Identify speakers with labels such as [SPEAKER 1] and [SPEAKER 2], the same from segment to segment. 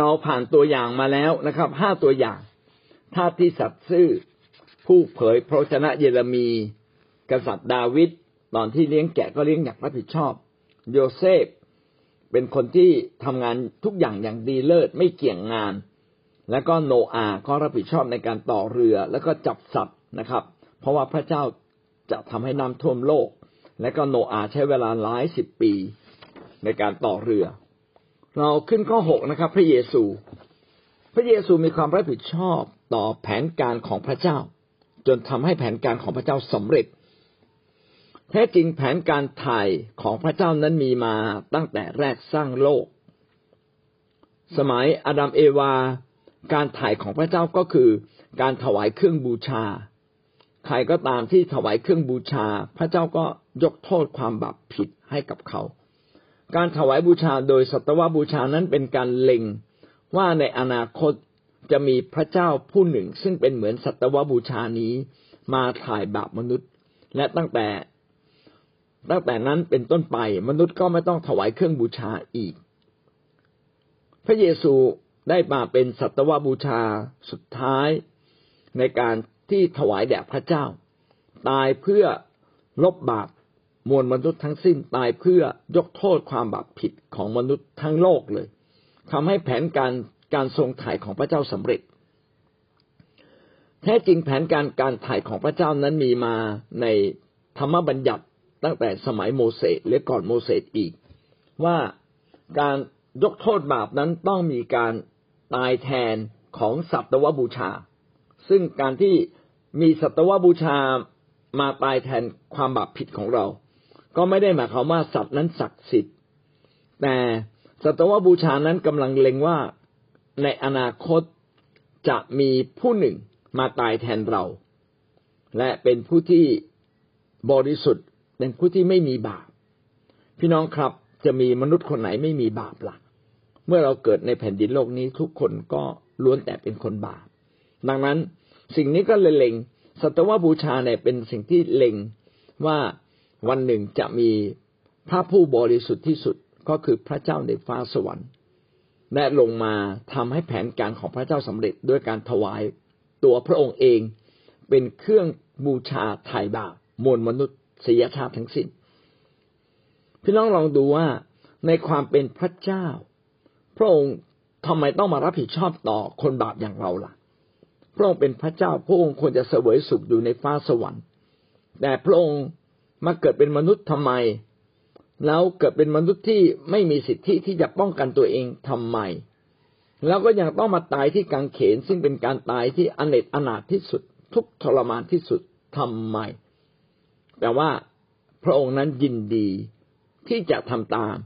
[SPEAKER 1] เราผ่านตัวอย่างมาแล้วนะครับห้าตัวอย่างท่าที่สัตย์ซื่อ ผู้เผยพระชนะเยเรมี กษัตริย์ดาวิดตอนที่เลี้ยงแกะก็เลี้ยงอย่างรับผิดชอบ โยเซฟเป็นคนที่ทำงานทุกอย่างอย่างดีเลิศไม่เกี่ยงงาน แล้วก็โนอาก็รับผิดชอบในการต่อเรือแล้วก็จับสัตว์นะครับ เพราะว่าพระเจ้าจะทำให้น้ำท่วมโลก และก็โนอาใช้เวลาหลายสิบปีในการต่อเรือ เราขึ้นข้อหกนะครับ พระเยซู พระเยซูมีความรับผิดชอบต่อแผนการของพระเจ้า จนทำให้แผนการของพระเจ้าสำเร็จ แท้จริงแผนการถ่ายของพระเจ้านั้นมีมาตั้งแต่แรกสร้างโลก สมัยอาดัมเอวา การถ่ายของพระเจ้าก็คือการถวายเครื่องบูชา ใครก็ตามที่ถวายเครื่องบูชา พระเจ้าก็ยกโทษความบาปผิดให้กับเขา การถวายบูชาโดยสัตวบูชานั้นเป็นการเล็งว่าในอนาคตจะมีพระเจ้าผู้หนึ่ง ซึ่งเป็นเหมือนสัตวบูชานี้มาถ่ายบาปมนุษย์ และตั้งแต่ ตั้งแต่นั้นเป็นต้นไปมนุษย์ก็ไม่ต้องถวายเครื่องบูชาอีก พระเยซูได้มาเป็นสัตวบูชาสุดท้าย ในการที่ถวายแด่พระเจ้า ตายเพื่อลบบาป มวลมนุษย์ทั้งสิ้นตายเพื่อยกโทษความบาปผิดของมนุษย์ทั้งโลกเลยทำให้แผนการการทรงถ่ายของพระเจ้าสำเร็จ แท้จริงแผนการการถ่ายของพระเจ้านั้นมีมาในธรรมบัญญัติตั้งแต่สมัยโมเสสหรือก่อนโมเสสอีก ว่าการยกโทษบาปนั้นต้องมีการตายแทนของสัตวบูชา ซึ่งการที่มีสัตวบูชามาตายแทนความบาปผิดของเรา ก็ไม่ได้หมายความว่าสัตว์นั้นศักดิ์สิทธิ์ แต่สัตวบูชานั้นกำลังเล็งว่าในอนาคตจะมีผู้หนึ่งมาตายแทนเรา และเป็นผู้ที่บริสุทธิ์ เป็นผู้ที่ไม่มีบาป พี่น้องครับจะมีมนุษย์คนไหนไม่มีบาปละ่ะ เมื่อเราเกิดในแผ่นดินโลกนี้ทุกคนก็ล้วนแต่เป็นคนบาป ดังนั้นสิ่งนี้ก็เลยเล็งสัตวบูชาเนี่ยเป็นสิ่งที่เล็งว่า วันหนึ่งจะมีพระผู้บริสุทธิ์ที่สุดก็คือพระเจ้าในฟ้าสวรรค์ และลงมาทำให้แผนการของพระเจ้าสำเร็จด้วยการถวายตัวพระองค์เองเป็นเครื่องบูชาไถ่บาปมวลมนุษย์เสียชาติทั้งสิ้น พี่น้องลองดูว่าในความเป็นพระเจ้า พระองค์ทำไมต้องมารับผิดชอบต่อคนบาปอย่างเราล่ะ พระองค์เป็นพระเจ้าพระองค์ควรจะเสวยสุขอยู่ในฟ้าสวรรค์ แต่พระองค์ มาเกิดเป็นมนุษย์ทำไม แล้วเกิดเป็นมนุษย์ที่ไม่มีสิทธิที่จะป้องกันตัวเองทำไม แล้วก็ยังต้องมาตายที่กังเขน ซึ่งเป็นการตายที่อเนจอนาถที่สุด ทุกทรมานที่สุดทำไม แต่ว่าพระองค์นั้นยินดีที่จะทำตาม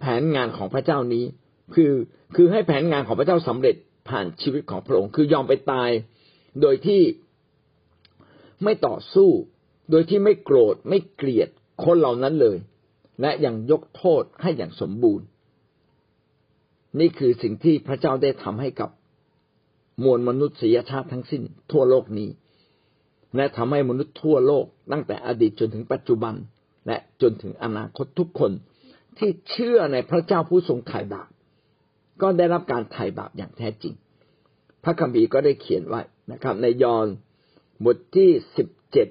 [SPEAKER 1] แผนงานของพระเจ้านี้ คือคือให้แผนงานของพระเจ้าสำเร็จผ่านชีวิตของพระองค์ คือยอมไปตายโดยที่ไม่ต่อสู้ โดยที่ไม่โกรธไม่เกลียดคนเหล่านั้นเลย และยังยกโทษให้อย่างสมบูรณ์ นี่คือสิ่งที่พระเจ้าได้ทำให้กับมวลมนุษยชาติทั้งสิ้น ทั่วโลกนี้ และทำให้มนุษย์ทั่วโลก ตั้งแต่อดีตจนถึงปัจจุบัน และจนถึงอนาคตทุกคนที่เชื่อในพระเจ้าผู้ทรงไถ่บาปก็ได้รับการไถ่บาปอย่างแท้จริง พระคัมภีร์ก็ได้เขียนไว้นะครับ ในยอห์นบทที่สิบเจ็ด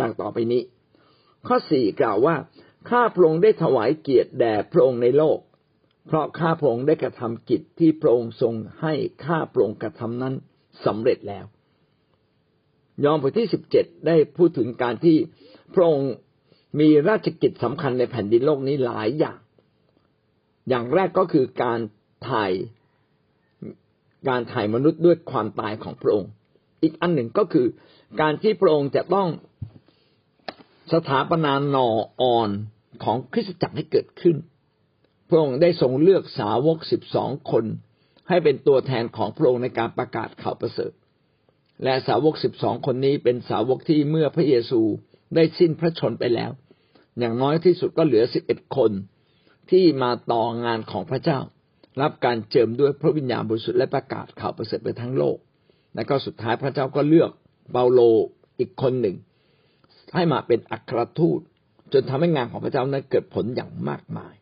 [SPEAKER 1] ดังต่อไปนี้ ข้อสี่กล่าวว่า ข้าพระองค์ได้ถวายเกียรติแด่พระองค์ในโลก เพราะข้าพระองค์ได้กระทำกิจที่พระองค์ทรงให้ข้าพระองค์กระทำนั้นสำเร็จแล้ว ยอห์นบทที่สิบเจ็ดได้พูดถึงการที่พระองค์มีราชกิจสำคัญในแผ่นดินโลกนี้หลายอย่าง อย่างแรกก็คือการถ่ายการถ่ายมนุษย์ด้วยความตายของพระองค์ อีกอันหนึ่งก็คือการที่พระองค์จะต้อง สถาปนานออ่อนของคริสตจักรให้เกิดขึ้น พระองค์ได้ทรงเลือกสาวกสิบสองคน ให้เป็นตัวแทนของพระองค์ในการประกาศข่าวประเสริฐ และสาวกสิบสองคนนี้เป็นสาวกที่เมื่อพระเยซูได้สิ้นพระชนไปแล้ว อย่างน้อยที่สุดก็เหลือสิบเอ็ดคนที่มาต่องานของพระเจ้า รับการเจิมด้วยพระวิญญาณบริสุทธิ์และประกาศข่าวประเสริฐไปทั้งโลก และก็สุดท้ายพระเจ้าก็เลือกเปาโลอีกคนหนึ่ง ให้มาเป็นอัครทูต จนทำให้งานของพระเจ้านั้นเกิดผลอย่างมากมาย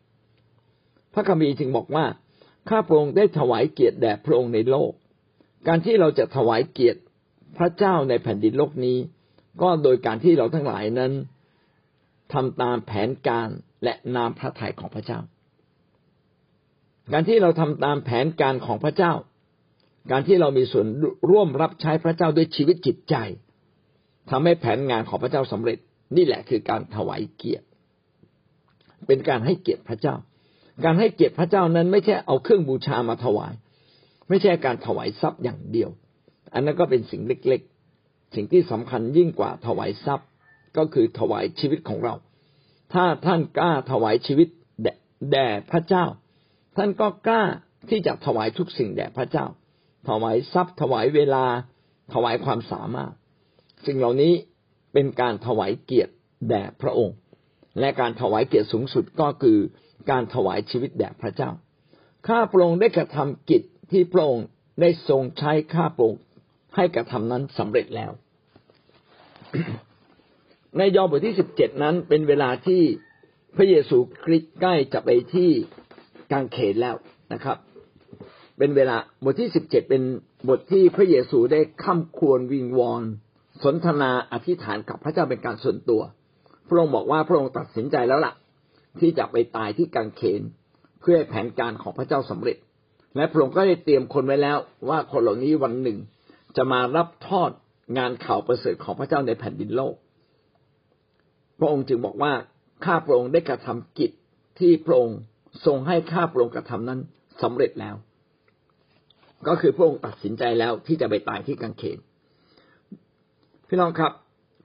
[SPEAKER 1] พระคัมภีร์จึงบอกว่าข้าพระองค์ได้ถวายเกียรติแด่พระองค์ในโลก การที่เราจะถวายเกียรติพระเจ้าในแผ่นดินโลกนี้ ก็โดยการที่เราทั้งหลายนั้นทำตามแผนการและนามพระทัยของพระเจ้า การที่เราทำตามแผนการของพระเจ้า การที่เรามีส่วนร่วมรับใช้พระเจ้าด้วยชีวิตจิตใจ ทำให้แผนงานของพระเจ้าสำเร็จ นี่แหละคือการถวายเกียรติ เป็นการให้เกียรติพระเจ้า การให้เกียรติพระเจ้านั้น ไม่ใช่เอาเครื่องบูชามาถวาย ไม่ใช่การถวายทรัพย์อย่างเดียว อันนั้นก็เป็นสิ่งเล็ก ๆ สิ่งที่สำคัญยิ่งกว่าถวายทรัพย์ ก็คือถวายชีวิตของเรา ถ้าท่านกล้าถวายชีวิตแด่พระเจ้า ท่านก็กล้าที่จะถวายทุกสิ่งแด่พระเจ้า ถวายทรัพย์ ถวายเวลา ถวายความสามารถ สิ่งเหล่านี้เป็นการถวายเกียรติแด่พระองค์ และการถวายเกียรติสูงสุดก็คือการถวายชีวิตแด่พระเจ้า ข้าพระองค์ได้กระทำกิจที่พระองค์ได้ทรงใช้ข้าพระองค์ให้กระทำนั้นสำเร็จแล้ว ในยอห์นบทที่สิบเจ็ดนั้นเป็นเวลาที่พระเยซูคริสต์ใกล้จะไปที่กางเขนแล้วนะครับ เป็นเวลาบทที่สิบเจ็ดเป็นบทที่พระเยซูได้ข้ามควรวิงวอน สนทนาอธิษฐานกับพระเจ้าเป็นการส่วนตัว พระองค์บอกว่าพระองค์ตัดสินใจแล้วล่ะ ที่จะไปตายที่กางเขน เพื่อแผนการของพระเจ้าสำเร็จ และพระองค์ก็ได้เตรียมคนไว้แล้ว ว่าคนเหล่านี้วันหนึ่ง จะมารับทอดงานข่าวประเสริฐของพระเจ้าในแผ่นดินโลก พระองค์จึงบอกว่าข้าพระองค์ได้กระทำกิจที่พระองค์ทรงให้ข้าพระองค์กระทำนั้นสำเร็จแล้ว ก็คือพระองค์ตัดสินใจแล้วที่จะไปตายที่กางเขน พี่น้องครับ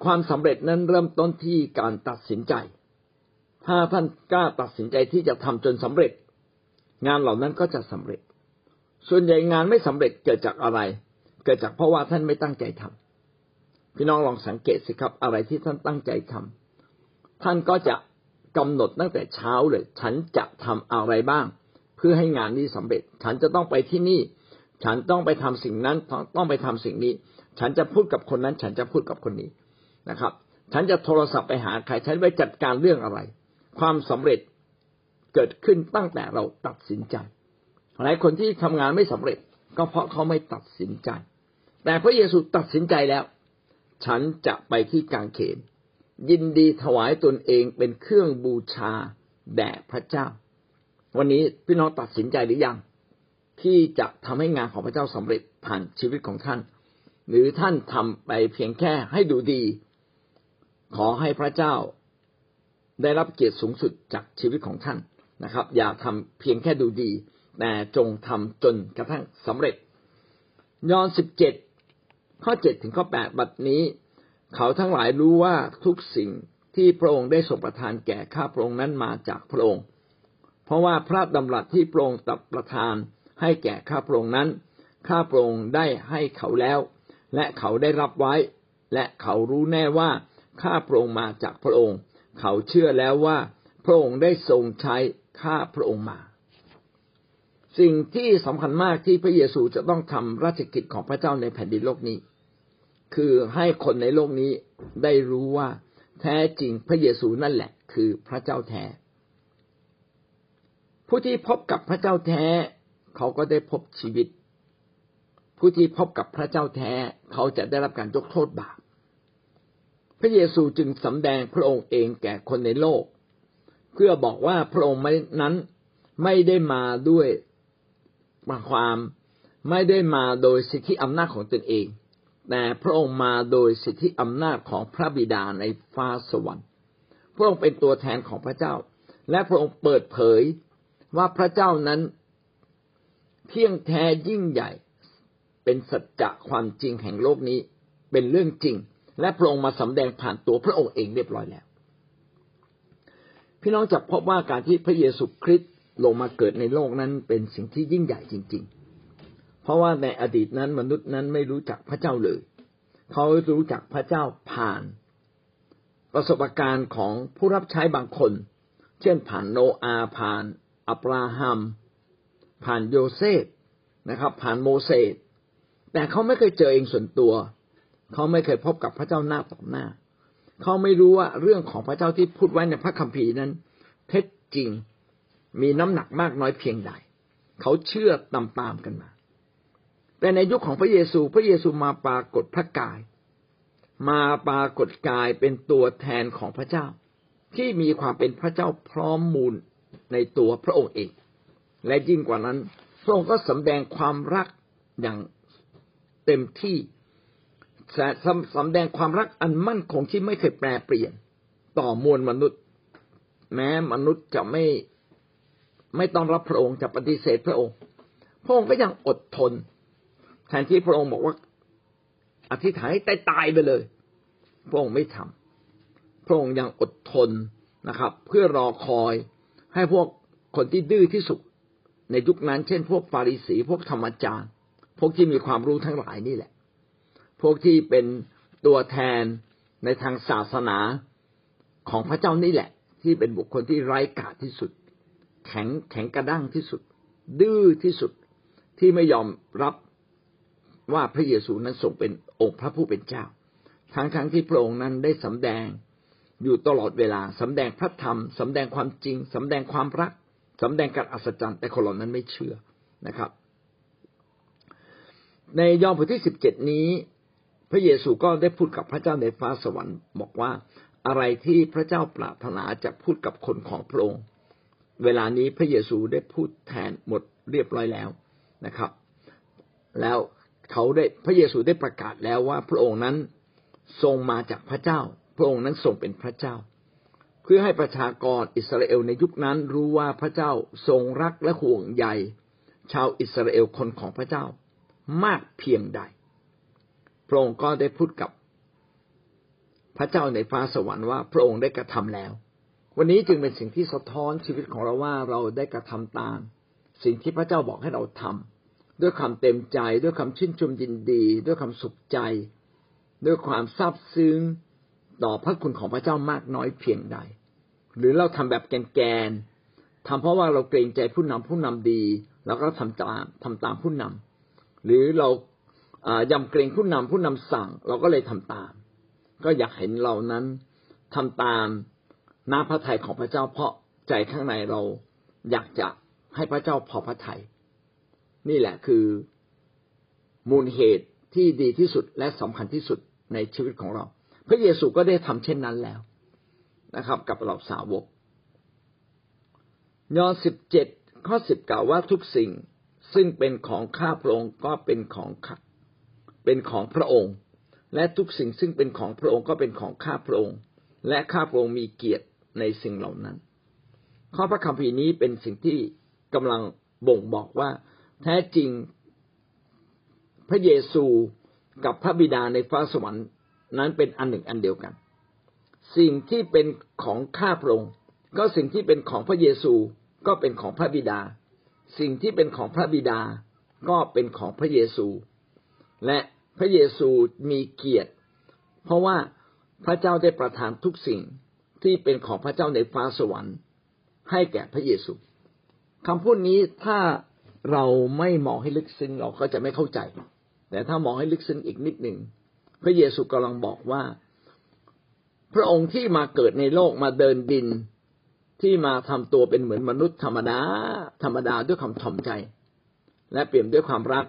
[SPEAKER 1] ความสำเร็จนั้นเริ่มต้นที่การตัดสินใจ ถ้าท่านกล้าตัดสินใจที่จะทำจนสำเร็จ งานเหล่านั้นก็จะสำเร็จ ส่วนใหญ่งานไม่สำเร็จเกิดจากอะไร เกิดจากเพราะว่าท่านไม่ตั้งใจทำพี่น้องลองสังเกตสิครับอะไรที่ท่านตั้งใจทำท่านก็จะกำหนดตั้งแต่เช้าเลย ฉันจะทำอะไรบ้าง เพื่อให้งานนี้สำเร็จ ฉันจะต้องไปที่นี่ ฉันต้องไปทำสิ่งนั้นต้องไปทำสิ่งนี้ ฉันจะพูดกับคนนั้น ฉันจะพูดกับคนนี้นะครับ ฉันจะโทรศัพท์ไปหาใคร ฉันไปจัดการเรื่องอะไร ความสำเร็จเกิดขึ้นตั้งแต่เราตัดสินใจ หลายคนที่ทำงานไม่สำเร็จ ก็เพราะเขาไม่ตัดสินใจ แต่พระเยซูตัดสินใจแล้ว ฉันจะไปที่กางเขน ยินดีถวายตนเองเป็นเครื่องบูชาแด่พระเจ้า วันนี้พี่น้องตัดสินใจหรือยัง ที่จะทำให้งานของพระเจ้าสำเร็จผ่านชีวิตของท่าน หรือท่านทำไปเพียงแค่ให้ดูดี ขอให้พระเจ้าได้รับเกียรติสูงสุดจากชีวิตของท่านนะครับ อย่าทำเพียงแค่ดูดี แต่จงทำจนกระทั่งสำเร็จ ยอห์นสิบเจ็ดข้อเจ็ดถึงข้อแปดบัดนี้ เขาทั้งหลายรู้ว่าทุกสิ่งที่พระองค์ได้ทรงประทานแก่ข้าพระองค์นั้นมาจากพระองค์ เพราะว่าพระดำรัสที่พระองค์ตัดประทานให้แก่ข้าพระองค์นั้น ข้าพระองค์ได้ให้เขาแล้ว และเขาได้รับไว้ และเขารู้แน่ว่าข้าพระองค์มาจากพระองค์ เขาเชื่อแล้วว่า พระองค์ได้ทรงใช้ข้าพระองค์มา สิ่งที่สำคัญมากที่พระเยซูจะต้องทำราชกิจของพระเจ้าในแผ่นดินโลกนี้ คือให้คนในโลกนี้ได้รู้ว่า แท้จริงพระเยซูนั่นแหละ คือพระเจ้าแท้ ผู้ที่พบกับพระเจ้าแท้ เขาก็ได้พบชีวิต ผู้ที่พบกับพระเจ้าแท้เขาจะได้รับการยกโทษบาปพระเยซูจึงสำแดงพระองค์เองแก่คนในโลก เพื่อบอกว่าพระองค์นั้นไม่ได้มาด้วยความไม่ได้มาโดยสิทธิอำนาจของตนเอง แต่พระองค์มาโดยสิทธิอำนาจของพระบิดาในฟ้าสวรรค์ พระองค์เป็นตัวแทนของพระเจ้า และพระองค์เปิดเผยว่าพระเจ้านั้นเที่ยงแท้ยิ่งใหญ่ เป็นสัจจะความจริงแห่งโลกนี้ เป็นเรื่องจริง และพระองค์มาสำแดงผ่านตัวพระองค์เองเรียบร้อยแล้ว พี่น้องจะพบว่าการที่พระเยซูคริสต์ลงมาเกิดในโลกนั้นเป็นสิ่งที่ยิ่งใหญ่จริง ๆ เพราะว่าในอดีตนั้นมนุษย์นั้นไม่รู้จักพระเจ้าเลย เขารู้จักพระเจ้าผ่าน ประสบการณ์ของผู้รับใช้บางคน เช่นผ่านโนอาผ่านอับราฮัมผ่านโยเซฟนะครับ ผ่านโมเสส แต่เขาไม่เคยเจอเองส่วนตัว เขาไม่เคยพบกับพระเจ้าหน้าต่อหน้า เขาไม่รู้ว่าเรื่องของพระเจ้าที่พูดไว้ในพระคัมภีร์นั้น เท็จจริงมีน้ำหนักมากน้อยเพียงใด เขาเชื่อตามๆกันมา แต่ในยุคของพระเยซู พระเยซูมาปรากฏพระกาย มาปรากฏกายเป็นตัวแทนของพระเจ้า ที่มีความเป็นพระเจ้าพร้อมมูลในตัวพระองค์เอง และยิ่งกว่านั้น พระองค์ก็สำแดงความรักอย่าง เต็มที่สำแดงความรักอันมั่นคงที่ไม่เคยแปรเปลี่ยน ต่อมวลมนุษย์ แม้มนุษย์จะไม่ไม่ต้อนรับพระองค์จะปฏิเสธพระองค์ พระองค์ก็ยังอดทนแทนที่พระองค์บอกว่าอธิษฐานให้ตายตายไปเลย พระองค์ไม่ทำพระองค์ยังอดทนนะครับ เพื่อรอคอยให้พวกคนที่ดื้อที่สุดในยุคนั้น เช่น พวกฟาริสีพวกธรรมจารย์ พวกที่มีความรู้ทั้งหลายนี่แหละ พวกที่เป็นตัวแทนในทางศาสนาของพระเจ้านี่แหละ ที่เป็นบุคคลที่ไร้กาจที่สุด แข็งแข็งกระด้างที่สุด ดื้อที่สุดที่ไม่ยอมรับว่าพระเยซูนั้นทรงเป็นองค์พระผู้เป็นเจ้า ทั้งทั้งที่พระองค์นั้นได้สำแดงอยู่ตลอดเวลาสำแดงพระธรรมสำแดงความจริงสำแดงความรักสำแดงการอัศจรรย์แต่คนเหล่านั้นไม่เชื่อนะครับ ในยอห์นบทที่สิบเจ็ดนี้ พระเยซูก็ได้พูดกับพระเจ้าในฟ้าสวรรค์บอกว่าอะไรที่พระเจ้าปรารถนาจะพูดกับคนของพระองค์ เวลานี้พระเยซูได้พูดแทนหมดเรียบร้อยแล้วนะครับ แล้วเขาได้พระเยซูได้ประกาศแล้วว่าพระองค์นั้นทรงมาจากพระเจ้า พระองค์นั้นทรงเป็นพระเจ้า เพื่อให้ประชากรอิสราเอลในยุคนั้นรู้ว่าพระเจ้าทรงรักและห่วงใยชาวอิสราเอลคนของพระเจ้า มากเพียงใด พระองค์ก็ได้พูดกับพระเจ้าในฟ้าสวรรค์ว่าพระองค์ได้กระทำแล้ว วันนี้จึงเป็นสิ่งที่สะท้อนชีวิตของเราว่าเราได้กระทำตาม สิ่งที่พระเจ้าบอกให้เราทำด้วยความเต็มใจ ด้วยคำชื่นชมยินดี ด้วยความสุขใจ ด้วยความซาบซึ้งต่อพระคุณของพระเจ้ามากน้อยเพียงใด หรือเราทำแบบแกนๆทำเพราะว่าเราเกรงใจผู้นำผู้นำดีเราก็ทำตามทำตามผู้นำ หรือเรายำเกรงผู้นำผู้นำสั่ง เราก็เลยทำตาม ก็อยากเห็นเรานั้นทำตามน้าพระทัยของพระเจ้าเพราะใจข้างในเราอยากจะให้พระเจ้าพอพระทยัยนี่แหละคือมูลเหตุที่ดีที่สุดและสำคัญที่สุดในชีวิตของเรา พระเยซูก็ได้ทำเช่นนั้นแล้วนะครับ กับเราสาวกยอห์นสิบเจ็ดข้อสิบกล่าวว่าทุกสิ่ง ซึ่งเป็นของข้าพระองค์ก็เป็นของเป็นของพระองค์ และทุกสิ่งซึ่งเป็นของพระองค์ก็เป็นของข้าพระองค์ และข้าพระองค์มีเกียรติในสิ่งเหล่านั้น ข้อพระคัมภีร์นี้เป็นสิ่งที่กำลังบ่งบอกว่า แท้จริงพระเยซูกับพระบิดาในฟ้าสวรรค์นั้นเป็นอันหนึ่งอันเดียวกัน สิ่งที่เป็นของข้าพระองค์ก็สิ่งที่เป็นของพระเยซูก็เป็นของพระบิดา สิ่งที่เป็นของพระบิดาก็เป็นของพระเยซู และพระเยซูมีเกียรติ เพราะว่าพระเจ้าได้ประทานทุกสิ่งที่เป็นของพระเจ้าในฟ้าสวรรค์ ให้แก่พระเยซูคำพูดนี้ถ้าเราไม่มองให้ลึกซึ้งเราก็จะไม่เข้าใจ แต่ถ้ามองให้ลึกซึ้งอีกนิดหนึ่งพระเยซูกำลังบอกว่า พระองค์ที่มาเกิดในโลกมาเดินดิน ที่มาทำตัวเป็นเหมือนมนุษย์ธรรมดา ธรรมดาด้วยความถ่อมใจ และเปี่ยมด้วยความรัก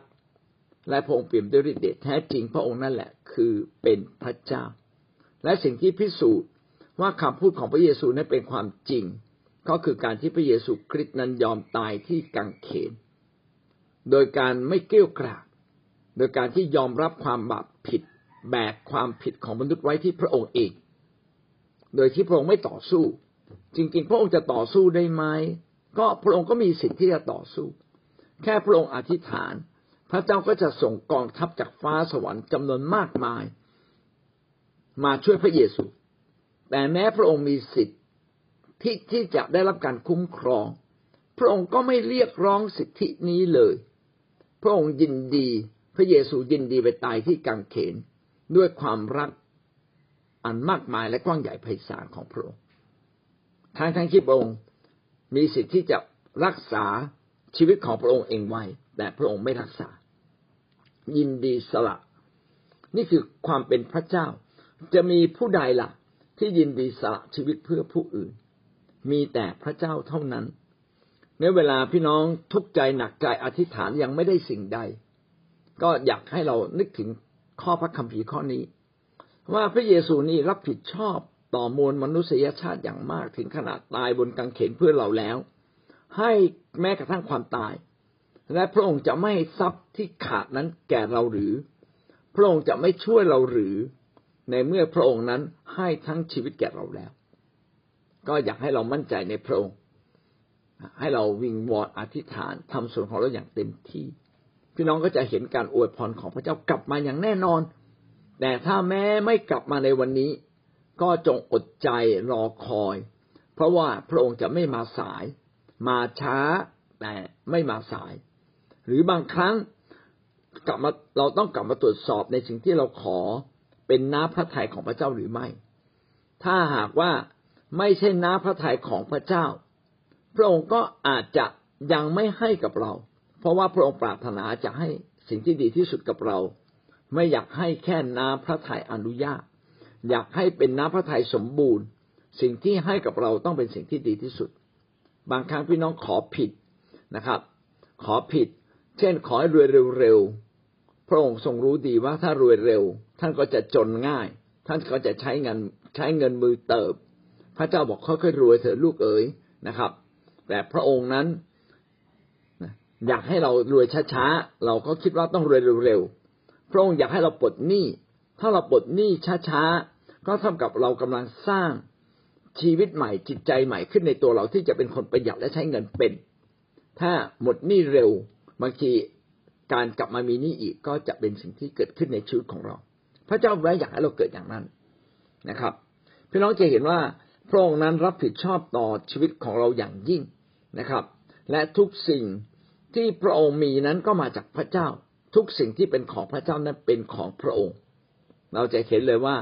[SPEAKER 1] และพระองค์เปี่ยมด้วยฤทธิ์เดชแท้จริงพระองค์นั่นแหละ คือเป็นพระเจ้า และสิ่งที่พิสูจน์ว่าคำพูดของพระเยซูนั้นเป็นความจริง ก็คือการที่พระเยซูคริสต์นั้นยอมตายที่กังเขน โดยการไม่เกลี้ยกล่อมโดยการที่ยอมรับความบาปผิดแบกความผิดของมนุษย์ไว้ที่พระองค์เอง โดยที่พระองค์ไม่ต่อสู้ จริงๆ พระองค์จะต่อสู้ได้ไหมก็พระองค์ก็มีสิทธิ์ที่จะต่อสู้ แค่พระองค์อธิษฐาน พระเจ้าก็จะส่งกองทัพจากฟ้าสวรรค์จำนวนมากมาย มาช่วยพระเยซู แต่แม้พระองค์มีสิทธิ์ที่ที่จะได้รับการคุ้มครอง พระองค์ก็ไม่เรียกร้องสิทธินี้เลย พระองค์ยินดี พระเยซูยินดีไปตายที่กังเขนด้วยความรักอันมากมายและกว้างใหญ่ไพศาลของพระองค์ ทางทางที่พระองค์มีสิทธิ์ที่จะรักษาชีวิตของพระองค์เองไว้ แต่พระองค์ไม่รักษา ยินดีสละ นี่คือความเป็นพระเจ้า จะมีผู้ใดละ่ะ ที่ยินดีสละชีวิตเพื่อผู้อื่น มีแต่พระเจ้าเท่านั้น ในเวลาพี่น้องทุกข์ใจหนักใจอธิษฐานยังไม่ได้สิ่งใด ก็อยากให้เรานึกถึงข้อพระคัมภีร์ข้อนี้ ว่าพระเยซูนี่รับผิดชอบ ต่อมวลมนุษยชาติอย่างมากถึงขนาดตายบนกางเขนเพื่อเราแล้ว ให้แม้กระทั่งความตาย และพระองค์จะไม่ทรัพย์ที่ขาดนั้นแก่เราหรือ พระองค์จะไม่ช่วยเราหรือ ในเมื่อพระองค์นั้นให้ทั้งชีวิตแก่เราแล้ว ก็อยากให้เรามั่นใจในพระองค์ให้เราวิงวอนอธิษฐานทำส่วนของเราอย่างเต็มที่พี่น้องก็จะเห็นการอวยพรของพระเจ้ากลับมาอย่างแน่นอน แต่ถ้าแม้ไม่กลับมาในวันนี้ ก็จงอดใจรอคอย เพราะว่าพระองค์จะไม่มาสาย มาช้าแต่ไม่มาสาย หรือบางครั้งกลับมาเราต้องกลับมาตรวจสอบในสิ่งที่เราขอเป็นน้าพระทัยของพระเจ้าหรือไม่ ถ้าหากว่าไม่ใช่น้าพระทัยของพระเจ้า พระองค์ก็อาจจะยังไม่ให้กับเรา เพราะว่าพระองค์ปรารถนาจะให้สิ่งที่ดีที่สุดกับเรา ไม่อยากให้แค่น้ำพระทัยอนุญาต อยากให้เป็นน้ำพระทัยสมบูรณ์ สิ่งที่ให้กับเราต้องเป็นสิ่งที่ดีที่สุด บางครั้งพี่น้องขอผิดนะครับ ขอผิด เช่นขอให้รวยเร็วๆพระองค์ทรงรู้ดีว่าถ้ารวยเร็ว ท่านก็จะจนง่าย ท่านก็จะใช้เงินใช้เงินมือเติบ พระเจ้าบอกค่อยๆรวยเถอะลูกเอ๋ยนะครับ แต่พระองค์นั้นอยากให้เรารวยช้าๆ เราก็คิดว่าต้องรวยเร็วๆ พระองค์อยากให้เราปลดหนี้ ถ้าเราปลดหนี้ช้าๆ ก็เท่ากับเรากำลังสร้างชีวิตใหม่จิตใจใหม่ขึ้นในตัวเราที่จะเป็นคนประหยัดและใช้เงินเป็น ถ้าหมดหนี้เร็วบางทีการกลับมามีหนี้อีกก็จะเป็นสิ่งที่เกิดขึ้นในชีวิตของเรา พระเจ้าไว้อยากให้เราเกิดอย่างนั้นนะครับพี่น้องจะเห็นว่าพระองค์นั้นรับผิดชอบต่อชีวิตของเราอย่างยิ่งนะครับ และทุกสิ่งที่พระองค์มีนั้นก็มาจากพระเจ้า ทุกสิ่งที่เป็นของพระเจ้านั้นเป็นของพระองค์ เราจะเห็นเลยว่า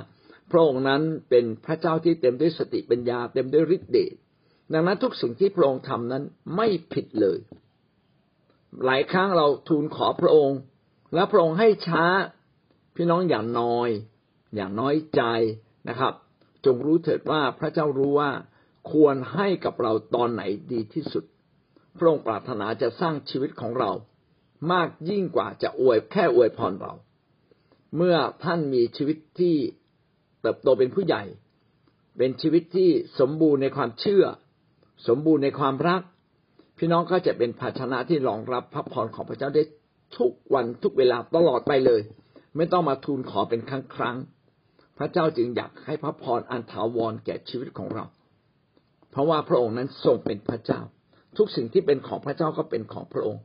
[SPEAKER 1] พระองค์นั้นเป็นพระเจ้าที่เต็มด้วยสติปัญญา เต็มด้วยฤทธิ์เดชดังนั้นทุกสิ่งที่พระองค์ทำนั้นไม่ผิดเลย หลายครั้งเราทูลขอพระองค์ และพระองค์ให้ช้า พี่น้องอย่างน้อย อย่างน้อยใจนะครับ จงรู้เถิดว่าพระเจ้ารู้ว่าควรให้กับเราตอนไหนดีที่สุด พระองค์ปรารถนาจะสร้างชีวิตของเรา มากยิ่งกว่าจะอวยแค่อวยพรเรา เมื่อท่านมีชีวิตที่ เติบโตเป็นผู้ใหญ่ เป็นชีวิตที่สมบูรณ์ในความเชื่อ สมบูรณ์ในความรัก พี่น้องก็จะเป็นภาชนะที่รองรับพระพรของพระเจ้าได้ทุกวันทุกเวลาตลอดไปเลย ไม่ต้องมาทูลขอเป็นครั้งครั้ง พระเจ้าจึงอยากให้พระพรอันถาวรแก่ชีวิตของเรา เพราะว่าพระองค์นั้นทรงเป็นพระเจ้า ทุกสิ่งที่เป็นของพระเจ้าก็เป็นของพระองค์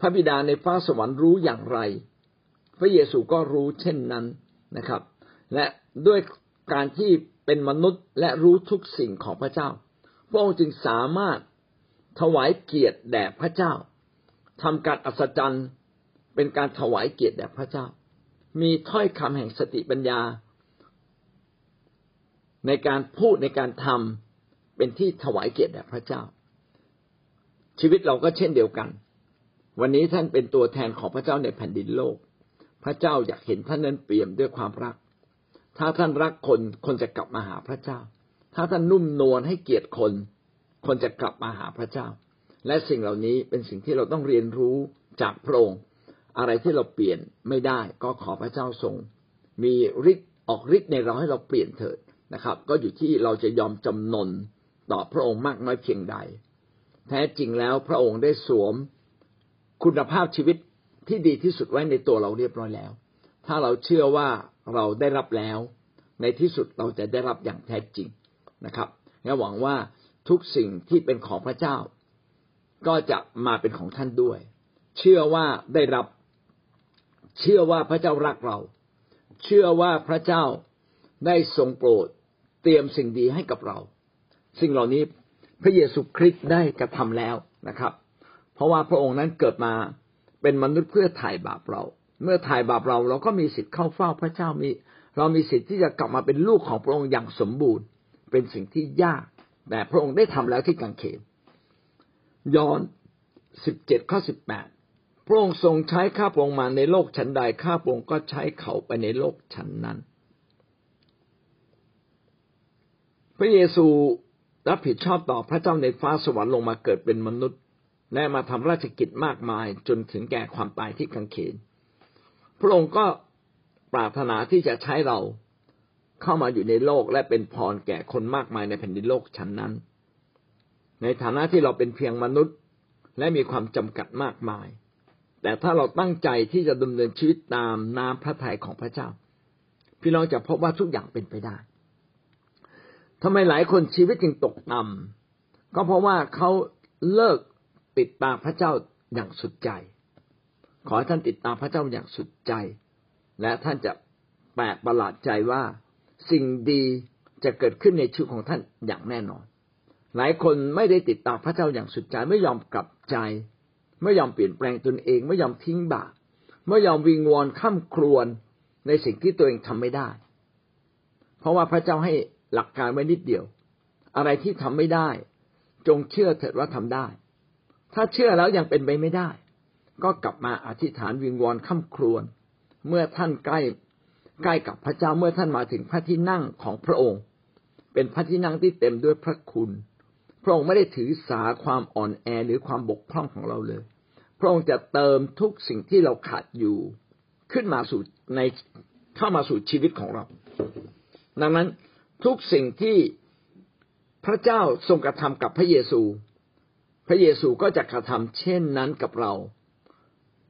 [SPEAKER 1] พระบิดาในฟ้าสวรรค์รู้อย่างไร พระเยซูก็รู้เช่นนั้นนะครับ และ ด้วยการที่เป็นมนุษย์และรู้ทุกสิ่งของพระเจ้า พระองค์จึงสามารถถวายเกียรติแด่พระเจ้าทำการอัศจรรย์เป็นการถวายเกียรติแด่พระเจ้า มีถ้อยคำแห่งสติปัญญา ในการพูดในการทำเป็นที่ถวายเกียรติแด่พระเจ้า ชีวิตเราก็เช่นเดียวกัน วันนี้ท่านเป็นตัวแทนของพระเจ้าในแผ่นดินโลก พระเจ้าอยากเห็นท่านนั้นเปี่ยมด้วยความรัก ถ้าท่านรักคนคนจะกลับมาหาพระเจ้า ถ้าท่านนุ่มนวลให้เกียรติคน คนจะกลับมาหาพระเจ้า และสิ่งเหล่านี้เป็นสิ่งที่เราต้องเรียนรู้จากพระองค์อะไรที่เราเปลี่ยนไม่ได้ ก็ขอพระเจ้าทรง มีฤทธิ์ออกฤทธิ์ในเราให้เราเปลี่ยนเถิดนะครับ ก็อยู่ที่เราจะยอมจำนนต่อพระองค์มากน้อยเพียงใด แท้จริงแล้วพระองค์ได้สวมคุณภาพชีวิตที่ดีที่สุดไว้ในตัวเราเรียบร้อยแล้ว ถ้าเราเชื่อว่า เราได้รับแล้ว ในที่สุดเราจะได้รับอย่างแท้จริงนะครับและหวังว่าทุกสิ่งที่เป็นของพระเจ้า ก็จะมาเป็นของท่านด้วย เชื่อว่าได้รับ เชื่อว่าพระเจ้ารักเรา เชื่อว่าพระเจ้าได้ทรงโปรด เตรียมสิ่งดีให้กับเรา สิ่งเหล่านี้พระเยซูคริสต์ได้กระทำแล้วนะครับ เพราะว่าพระองค์นั้นเกิดมาเป็นมนุษย์เพื่อไถ่บาปเรา เมื่อถ่ายบาปเราเราก็มีสิทธิ์เข้าเฝ้าพระเจ้ามี เรามีสิทธิ์ที่จะกลับมาเป็นลูกของพระองค์อย่างสมบูรณ์ เป็นสิ่งที่ยาก แต่พระองค์ได้ทำแล้วที่กังเขนยอนสิบเจ็ดข้อสิบแปดพระองค์ทรงใช้ข้าพระองค์มาในโลกชั้นใดข้าพระองค์ก็ใช้เขาไปในโลกชั้นนั้น พระเยซูรับผิดชอบต่อพระเจ้าในฟ้าสวรรค์ลงมาเกิดเป็นมนุษย์ และมาทำราชกิจมากมายจนถึงแก่ความตายที่กังเขน พระองค์ก็ปรารถนาที่จะใช้เราเข้ามาอยู่ในโลกและเป็นพรแก่คนมากมายในแผ่นดินโลกชั้นนั้น ในฐานะที่เราเป็นเพียงมนุษย์และมีความจำกัดมากมาย แต่ถ้าเราตั้งใจที่จะดำเนินชีวิตตามน้ำพระทัยของพระเจ้า พี่น้องจะพบว่าทุกอย่างเป็นไปได้ทำไมหลายคนชีวิตจึงตกต่ำก็เพราะว่าเขาเลิกติดตามพระเจ้าอย่างสุดใจ ขอให้ท่านติดตามพระเจ้าอย่างสุดใจ และท่านจะแปลกประหลาดใจว่าสิ่งดีจะเกิดขึ้นในชีวิตของท่านอย่างแน่นอน หลายคนไม่ได้ติดตามพระเจ้าอย่างสุดใจไม่ยอมกลับใจ ไม่ยอมเปลี่ยนแปลงตนเอง ไม่ยอมทิ้งบาปไม่ยอมวิงวอนข้ามครวนในสิ่งที่ตัวเองทำไม่ได้ เพราะว่าพระเจ้าให้หลักการไว้นิดเดียว อะไรที่ทำไม่ได้ จงเชื่อเถิดว่าทำได้ ถ้าเชื่อแล้วยังเป็นไปไม่ได้ ก็กลับมาอธิษฐานวิงวอนข้าครวนเมื่อท่านใกล้ใกล้กับพระเจ้าเมื่อท่านมาถึงพระที่นั่งของพระองค์ เป็นพระที่นั่งที่เต็มด้วยพระคุณ พระองค์ไม่ได้ถือสาความอ่อนแอหรือความบกพร่องของเราเลย พระองค์จะเติมทุกสิ่งที่เราขาดอยู่ ขึ้นมาสู่ในเข้ามาสู่ชีวิตของเรา ดังนั้นทุกสิ่งที่พระเจ้าทรงกระทำกับพระเยซู พระเยซูก็จะกระทำเช่นนั้นกับเรา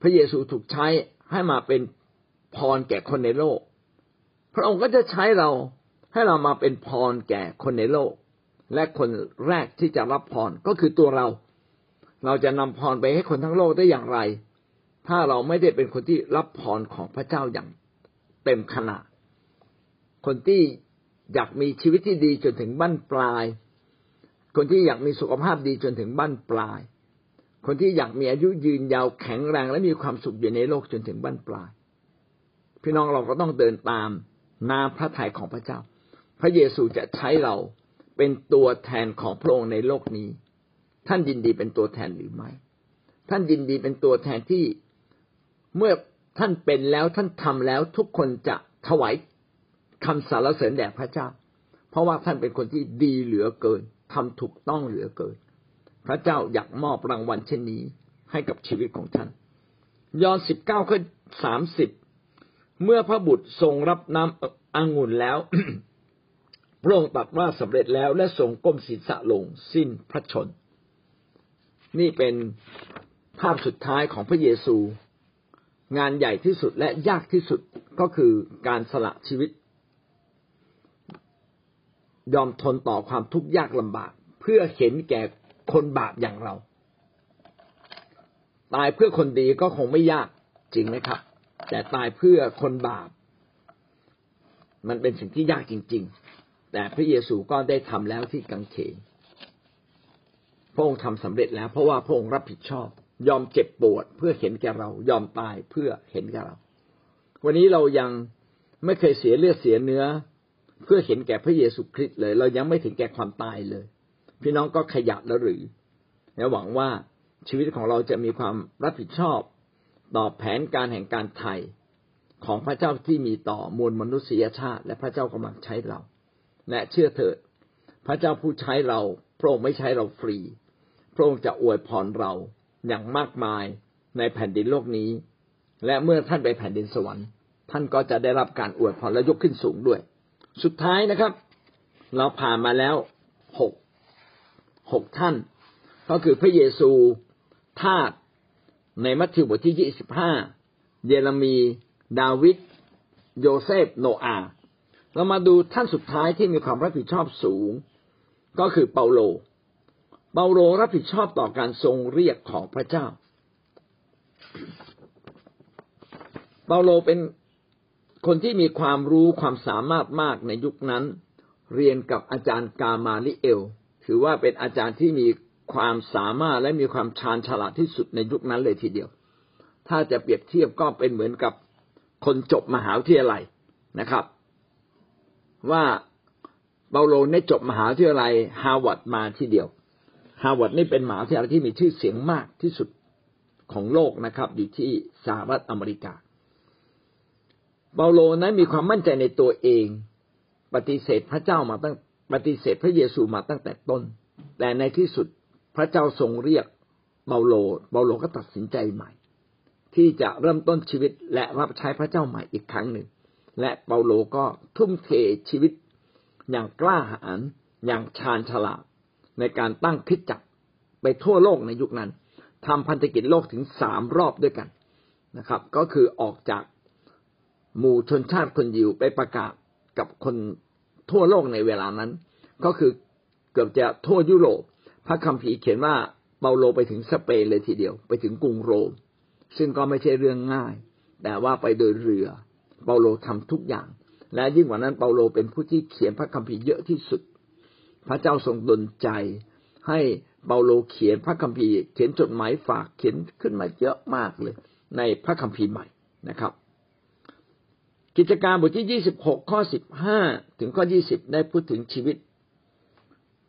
[SPEAKER 1] พระเยซูถูกใช้ให้มาเป็นพรแก่คนในโลก พระองค์ก็จะใช้เราให้เรามาเป็นพรแก่คนในโลก และคนแรกที่จะรับพรก็คือตัวเรา เราจะนำพรไปให้คนทั้งโลกได้อย่างไร ถ้าเราไม่ได้เป็นคนที่รับพรของพระเจ้าอย่างเต็มขนาดคนที่อยากมีชีวิตที่ดีจนถึงบั้นปลาย คนที่อยากมีสุขภาพดีจนถึงบั้นปลาย คนที่อยากมีอายุยืนยาวแข็งแรงและมีความสุขอยู่ในโลกจนถึงบั้นปลาย พี่น้องเราก็ต้องเดินตามนาพระทัยของพระเจ้า พระเยซูจะใช้เราเป็นตัวแทนของพระองค์ในโลกนี้ ท่านยินดีเป็นตัวแทนหรือไม่ ท่านยินดีเป็นตัวแทนที่เมื่อท่านเป็นแล้วท่านทำแล้วทุกคนจะถวายคำสรรเสริญแด่พระเจ้า เพราะว่าท่านเป็นคนที่ดีเหลือเกินทำถูกต้องเหลือเกิน พระเจ้าอยากมอบรางวัลเช่นนี้ให้กับชีวิตของท่าน ยอห์นสิบเก้าข้อสามสิบเมื่อพระบุตรทรงรับน้ำองุ่นแล้วพระองค์ตรัสว่าสำเร็จแล้วและทรงก้มศีรษะลงสิ้นพระชน นี่เป็นภาพสุดท้ายของพระเยซู งานใหญ่ที่สุดและยากที่สุดก็คือการสละชีวิต ยอมทนต่อความทุกข์ยากลำบาก เพื่อเห็นแก่ คนบาปอย่างเรา ตายเพื่อคนดีก็คงไม่ยากจริงไหมครับ แต่ตายเพื่อคนบาป มันเป็นสิ่งที่ยากจริง ๆ แต่พระเยซูก็ได้ทำแล้วที่กังเขนพระองค์ทำสำเร็จแล้ว เพราะว่าพระองค์รับผิดชอบ ยอมเจ็บปวดเพื่อเห็นแก่เรา ยอมตายเพื่อเห็นแก่เรา วันนี้เรายังไม่เคยเสียเลือดเสียเนื้อ เพื่อเห็นแก่พระเยซูคริสต์เลย เรายังไม่ถึงแก่ความตายเลย พี่น้องก็ขยับแล้วหรือ และหวังว่าชีวิตของเราจะมีความรับผิดชอบต่อแผนการแห่งการไถ่ของพระเจ้าที่มีต่อมวลมนุษยชาติ และพระเจ้ากำลังใช้เรา และเชื่อเถิด พระเจ้าผู้ใช้เรา พระองค์ไม่ใช้เราฟรี พระองค์จะอวยพรเราอย่างมากมายในแผ่นดินโลกนี้ และเมื่อท่านไปแผ่นดินสวรรค์ ท่านก็จะได้รับการอวยพรและยกขึ้นสูงด้วย สุดท้ายนะครับ เราผ่านมาแล้วหก หกท่าน ก็คือพระเยซูทาสในมัทธิวบทที่ยี่สิบห้าเยเรมี ดาวิดโยเซฟโนอาเรามาดูท่านสุดท้ายที่มีความรับผิดชอบสูง ก็คือเปาโล เปาโลรับผิดชอบต่อการทรงเรียกของพระเจ้า เปาโลเป็นคนที่มีความรู้ความสามารถมากในยุคนั้น เรียนกับอาจารย์กามาลิเอล ถือว่าเป็นอาจารย์ที่มีความสามารถและมีความชาญฉลาดที่สุดในยุคนั้นเลยทีเดียว ถ้าจะเปรียบเทียบก็เป็นเหมือนกับคนจบมหาวิทยาลัยนะครับ ว่าเปาโลได้จบมหาวิทยาลัยฮาร์วาร์ดมาทีเดียวฮาร์วาร์ดนี่เป็นมหาวิทยาลัยที่มีชื่อเสียงมากที่สุดของโลกนะครับ อยู่ที่สหรัฐอเมริกา เปาโลนั้นมีความมั่นใจในตัวเอง ปฏิเสธพระเจ้ามาตั้ง ปฏิเสธพระเยซูมาตั้งแต่ต้น แต่ในที่สุดพระเจ้าทรงเรียกเปาโลเปาโลก็ตัดสินใจใหม่ ที่จะเริ่มต้นชีวิตและรับใช้พระเจ้าใหม่อีกครั้งหนึ่ง และเปาโลก็ทุ่มเทชีวิต อย่างกล้าหาญอย่างชาญฉลาดในการตั้งคิดจักไปทั่วโลกในยุคนั้นทำพันธกิจโลกถึงสามรอบด้วยกันนะครับ ก็คือออกจากหมู่ชนชาติคนยิวไปประกาศกับคน ทั่วโลกในเวลานั้น ก็คือเกือบจะทั่วยุโรป พระคัมภีร์เขียนว่าเปาโลไปถึงสเปนเลยทีเดียว ไปถึงกรุงโรม ซึ่งก็ไม่ใช่เรื่องง่าย แต่ว่าไปโดยเรือ เปาโลทำทุกอย่าง และยิ่งกว่านั้นเปาโลเป็นผู้ที่เขียนพระคัมภีร์เยอะที่สุด พระเจ้าทรงดลใจ ให้เปาโลเขียนพระคัมภีร์ เขียนจดหมายฝากเขียนขึ้นมาเยอะมากเลย ในพระคัมภีร์ใหม่นะครับ กิจการบทที่ยี่สิบหกข้อสิบห้าถึงข้อยี่สิบได้พูดถึงชีวิต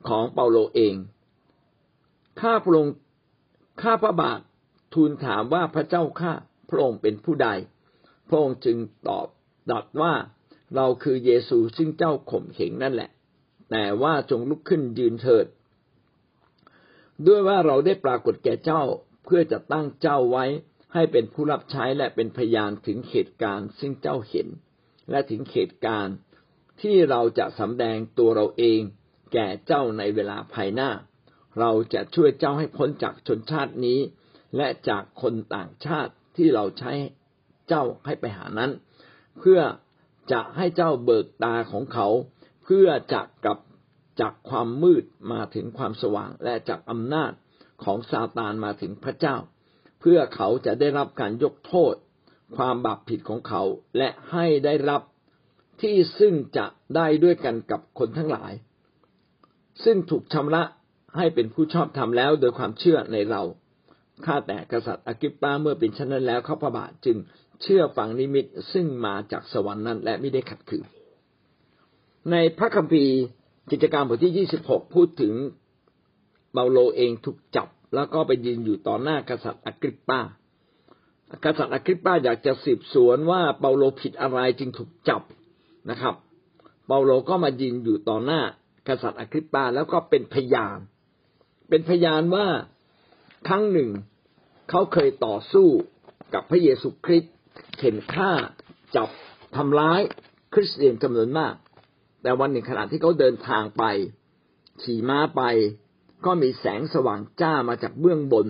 [SPEAKER 1] ของเปาโลเอง ข้าพระองค์ข้าพระบาททูลถามว่าพระเจ้าข้าพระองค์เป็นผู้ใด พระองค์จึงตอบดัดว่าเราคือเยซูซึ่งเจ้าข่มเหงนั่นแหละ แต่ว่าจงลุกขึ้นยืนเถิด ด้วยว่าเราได้ปรากฏแก่เจ้าเพื่อจะตั้งเจ้าไว้ ให้เป็นผู้รับใช้และเป็นพยานถึงเหตุการณ์ ซึ่งเจ้าเห็น และถึงเหตุการณ์ที่เราจะสำแดงตัวเราเอง แก่เจ้าในเวลาภายหน้า เราจะช่วยเจ้าให้พ้นจากชนชาตินี้ และจากคนต่างชาติที่เราใช้เจ้าให้ไปหานั้น เพื่อจะให้เจ้าเบิกตาของเขา เพื่อจะกลับจากความมืดมาถึงความสว่างและจากอำนาจของซาตานมาถึงพระเจ้า เพื่อเขาจะได้รับการยกโทษ ความบาปผิดของเขา และให้ได้รับที่ซึ่งจะได้ด้วยกันกับคนทั้งหลาย ซึ่งถูกชำระให้เป็นผู้ชอบธรรมแล้วโดยความเชื่อในเราข้าแต่กษัตริย์อกิปปาเมื่อเป็นเช่นนั้นแล้วเขาพระบาทจึงเชื่อฟังนิมิตซึ่งมาจากสวรรค์นั้น และไม่ได้ขัดขืน ในพระคัมภีร์กิจการบทที่ยี่สิบหกพูดถึงเปาโลเองถูกจับ แล้วก็ไปยืนอยู่ต่อหน้ากษัตริย์อกิปปากษัตริย์อกิปปาอยากจะสืบสวนว่าเปาโลผิดอะไรจึงถูกจับนะครับ เปาโลก็มายืนอยู่ต่อหน้ากษัตริย์อคริปปาแล้วก็เป็นพยาน เป็นพยานว่าครั้งหนึ่งเขาเคยต่อสู้กับพระเยซูคริสต์เข็นฆ่าจับทำร้ายคริสเตียนจำนวนมาก แต่วันหนึ่งขณะที่เขาเดินทางไป ขี่ม้าไป ก็มีแสงสว่างจ้ามาจากเบื้องบน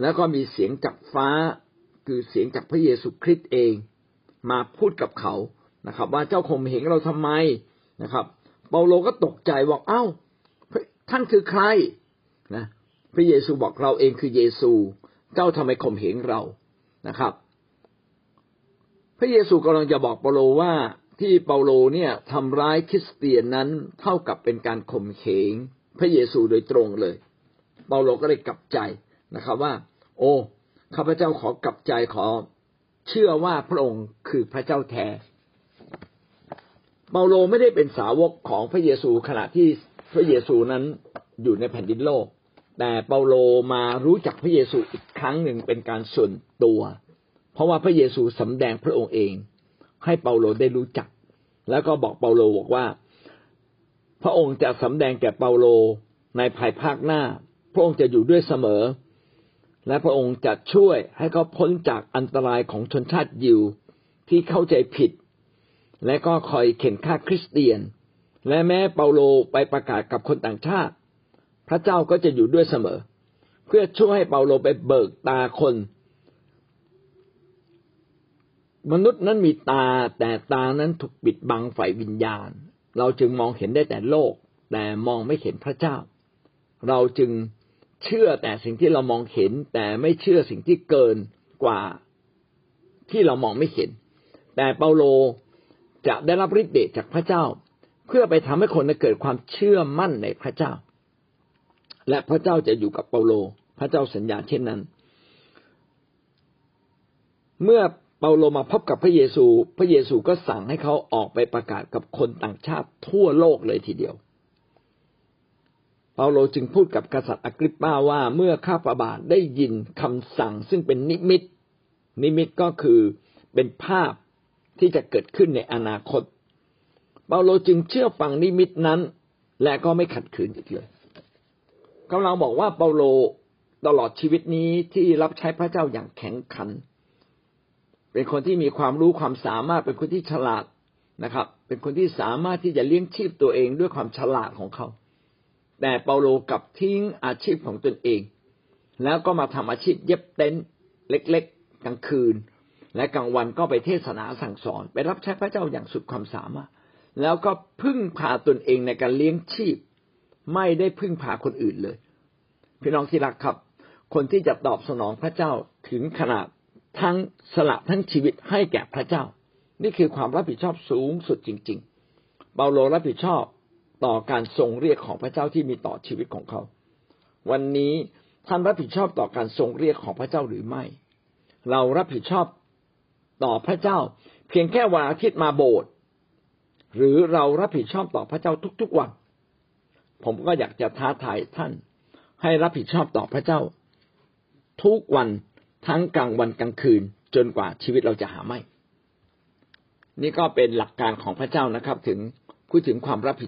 [SPEAKER 1] แล้วก็มีเสียงจากฟ้า คือเสียงจากพระเยซูคริสต์เอง มาพูดกับเขานะครับ ว่าเจ้าคมเหงเราทำไมนะครับ เปาโลก็ตกใจบอกเอ้าท่านคือใครนะพระเยซูบอกเราเองคือเยซู เจ้าทำไมข่มเหงเรานะครับ พระเยซูกำลังจะบอกเปาโลว่าที่เปาโลเนี่ยทำร้ายคริสเตียนนั้นเท่ากับเป็นการข่มเหง พระเยซูโดยตรงเลยเปาโลก็เลยกลับใจนะครับว่า โอ้ข้าพเจ้าขอกลับใจขอ เชื่อว่าพระองค์คือพระเจ้าแท้เปาโลไม่ได้เป็นสาวกของพระเยซูขณะที่พระเยซูนั้นอยู่ในแผ่นดินโลก แต่เปาโลมารู้จักพระเยซูอีกครั้งหนึ่งเป็นการส่วนตัว เพราะว่าพระเยซูสำแดงพระองค์เอง ให้เปาโลได้รู้จัก แล้วก็บอกเปาโลบอกว่า พระองค์จะสำแดงแก่เปาโลในภายภาคหน้า พระองค์จะอยู่ด้วยเสมอ และพระองค์จะช่วยให้เขาพ้นจากอันตรายของชนชาติยิวที่เข้าใจผิด และก็คอยเข็นฆ่าคริสเตียน และแม้เปาโลไปประกาศกับคนต่างชาติ พระเจ้าก็จะอยู่ด้วยเสมอ เพื่อช่วยให้เปาโลไปเบิกตาคน มนุษย์นั้นมีตาแต่ตานั้นถูกปิดบังฝ่ายวิญญาณ เราจึงมองเห็นได้แต่โลก แต่มองไม่เห็นพระเจ้า เราจึงเชื่อแต่สิ่งที่เรามองเห็น แต่ไม่เชื่อสิ่งที่เกินกว่าที่เรามองไม่เห็น แต่เปาโลจะได้รับฤทธิ์เดชจากพระเจ้า เพื่อไปทำให้คนเกิดความเชื่อมั่นในพระเจ้า และพระเจ้าจะอยู่กับเปาโล พระเจ้าสัญญาเช่นนั้น เมื่อ เปาโลมาพบกับพระเยซู พระเยซูก็สั่งให้เขาออกไปประกาศกับคนต่างชาติทั่วโลกเลยทีเดียว เปาโลจึงพูดกับกษัตริย์อกริปปาว่าเมื่อข้าพระบาทได้ยินคำสั่งซึ่งเป็นนิมิต นิมิตก็คือเป็นภาพที่จะเกิดขึ้นในอนาคต เปาโลจึงเชื่อฟังนิมิตนั้น และก็ไม่ขัดขืนอีกเลยกำลังบอกว่าเปาโลตลอดชีวิตนี้ที่รับใช้พระเจ้าอย่างแข็งขัน เป็นคนที่มีความรู้ความสามารถ เป็นคนที่ฉลาดนะครับ เป็นคนที่สามารถที่จะเลี้ยงชีพตัวเองด้วยความฉลาดของเขา แต่เปาโลกับทิ้งอาชีพของตนเอง แล้วก็มาทำอาชีพเย็บเต็นท์เล็ก ๆ กลางคืน และกลางวันก็ไปเทศนาสั่งสอน ไปรับใช้พระเจ้าอย่างสุดความสามารถ แล้วก็พึ่งพาตนเองในการเลี้ยงชีพ ไม่ได้พึ่งพาคนอื่นเลย พี่น้องที่รักครับ คนที่จะตอบสนองพระเจ้าถึงขนาด ทั้งสละทั้งชีวิตให้แก่พระเจ้า นี่คือความรับผิดชอบสูงสุดจริง ๆ เปาโลรับผิดชอบต่อการทรงเรียกของพระเจ้าที่มีต่อชีวิตของเขา วันนี้ท่านรับผิดชอบต่อการทรงเรียกของพระเจ้าหรือไม่ เรารับผิดชอบต่อพระเจ้า เพียงแค่วันอาทิตย์มาโบสถ์หรือเรารับผิดชอบต่อพระเจ้าทุกๆวัน ผมก็อยากจะท้าทายท่าน ให้รับผิดชอบต่อพระเจ้า ทุกวัน ทั้งกลางวันกลางคืนจนกว่าชีวิตเราจะหาไม่ นี่ก็เป็นหลักการของพระเจ้านะครับ ถึงพูดถึงความรับผิด